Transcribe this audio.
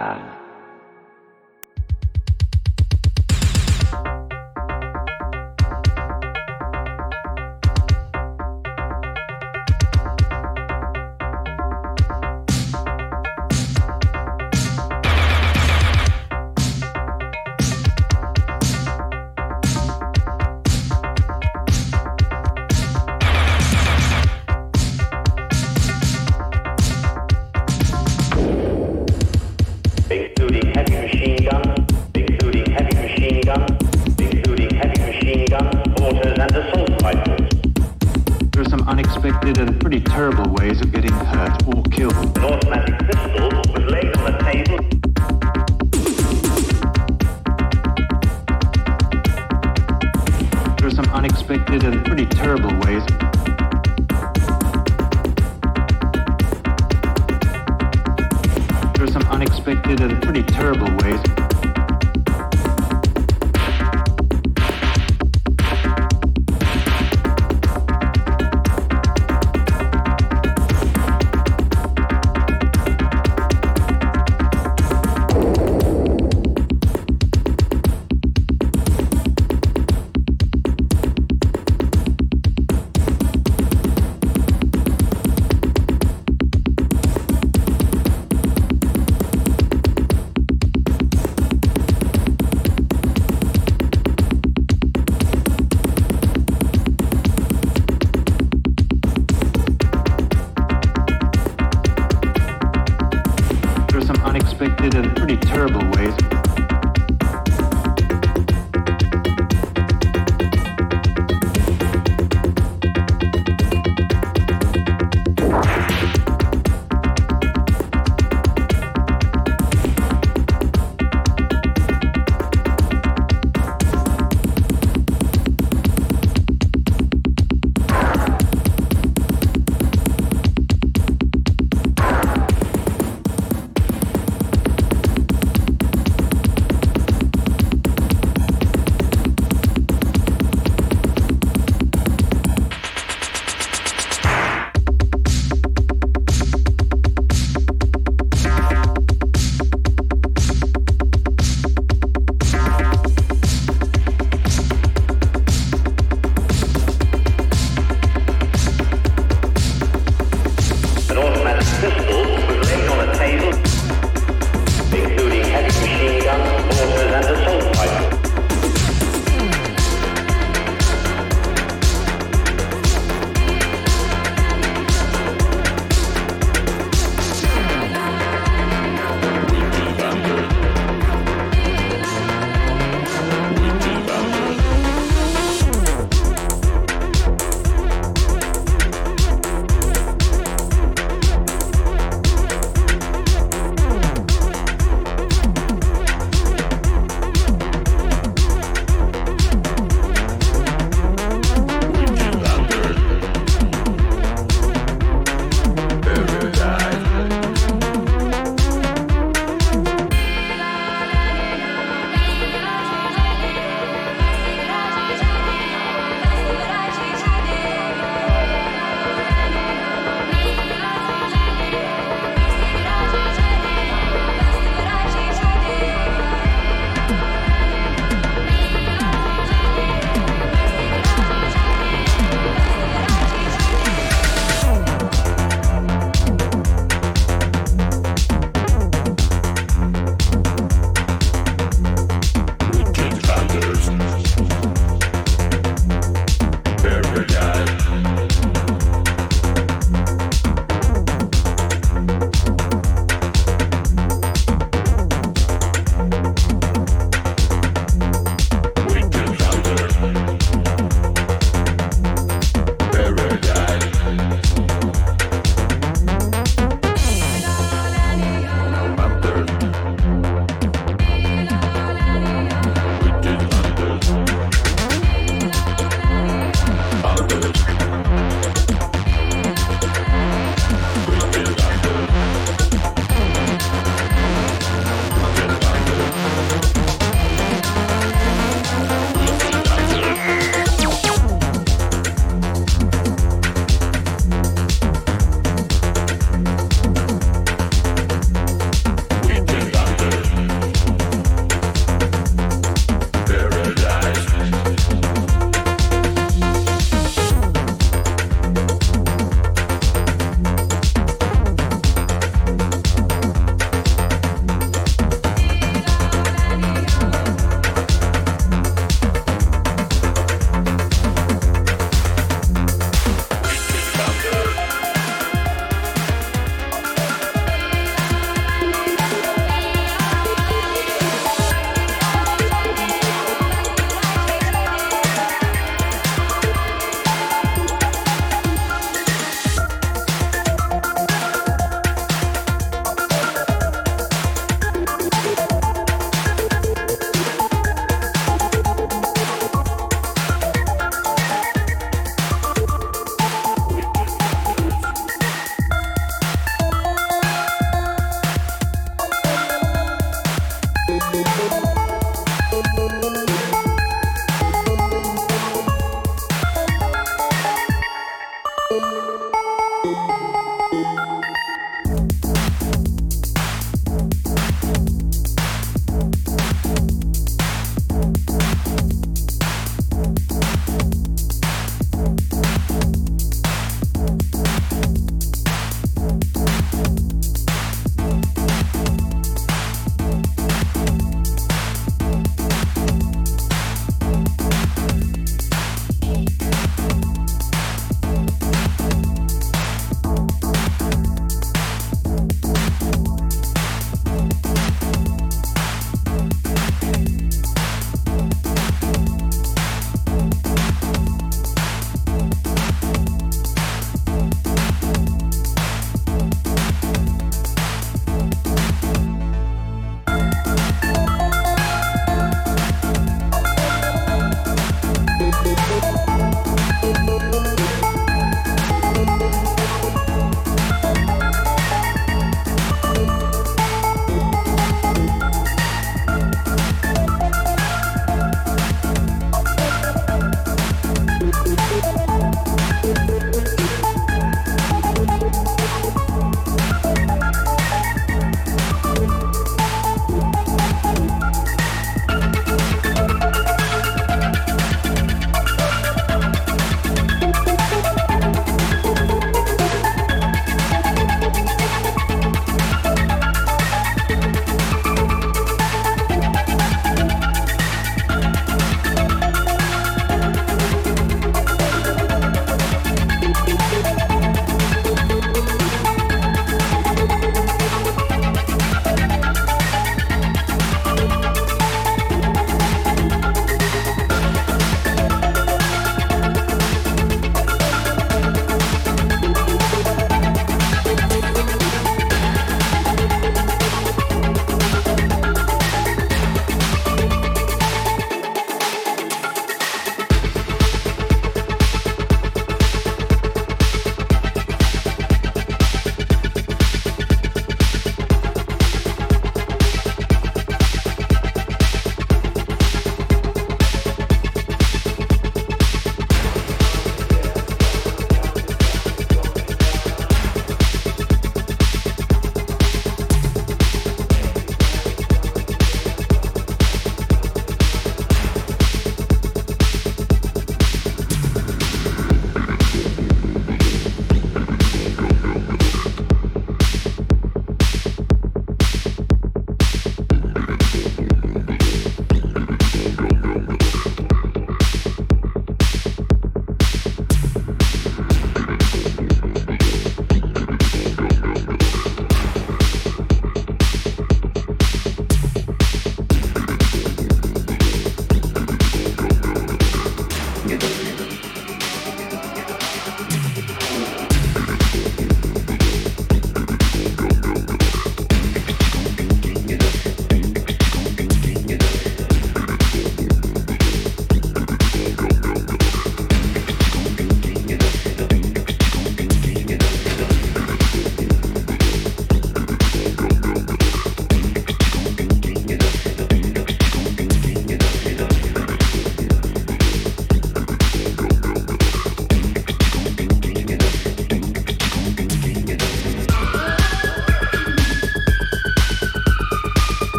and